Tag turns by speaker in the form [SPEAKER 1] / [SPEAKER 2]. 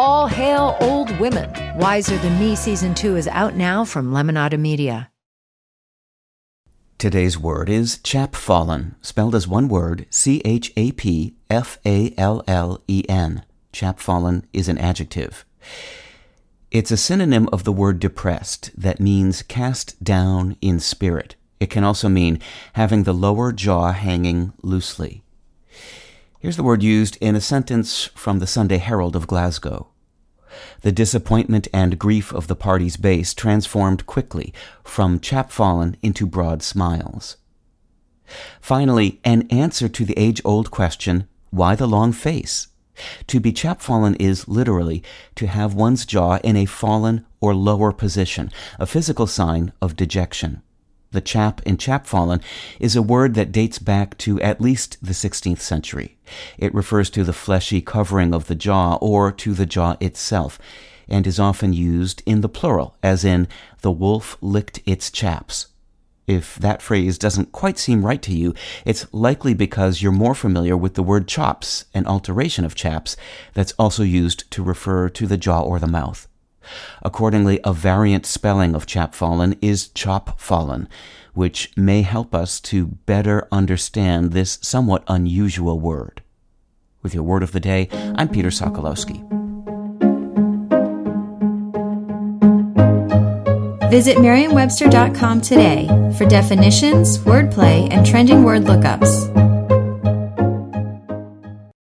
[SPEAKER 1] All hail old women. Wiser Than Me season two is out now from Lemonada Media.
[SPEAKER 2] Today's word is chapfallen, spelled as one word C H A P F A L L E N. Chapfallen is an adjective. It's a synonym of the word depressed that means cast down in spirit. It can also mean having the lower jaw hanging loosely. Here's the word used in a sentence from the Sunday Herald of Glasgow. The disappointment and grief of the party's base transformed quickly from chapfallen into broad smiles. Finally, an answer to the age old question, why the long face? To be chapfallen is literally to have one's jaw in a fallen or lower position, a physical sign of dejection. The chap in chapfallen is a word that dates back to at least the 16th century. It refers to the fleshy covering of the jaw or to the jaw itself, and is often used in the plural, as in, the wolf licked its chaps. If that phrase doesn't quite seem right to you, it's likely because you're more familiar with the word chops, an alteration of chaps, that's also used to refer to the jaw or the mouth. Accordingly, a variant spelling of chapfallen is chopfallen, which may help us to better understand this somewhat unusual word. With your word of the day, I'm Peter Sokolowski.
[SPEAKER 3] Visit Merriam-Webster.com today for definitions, wordplay, and trending word lookups.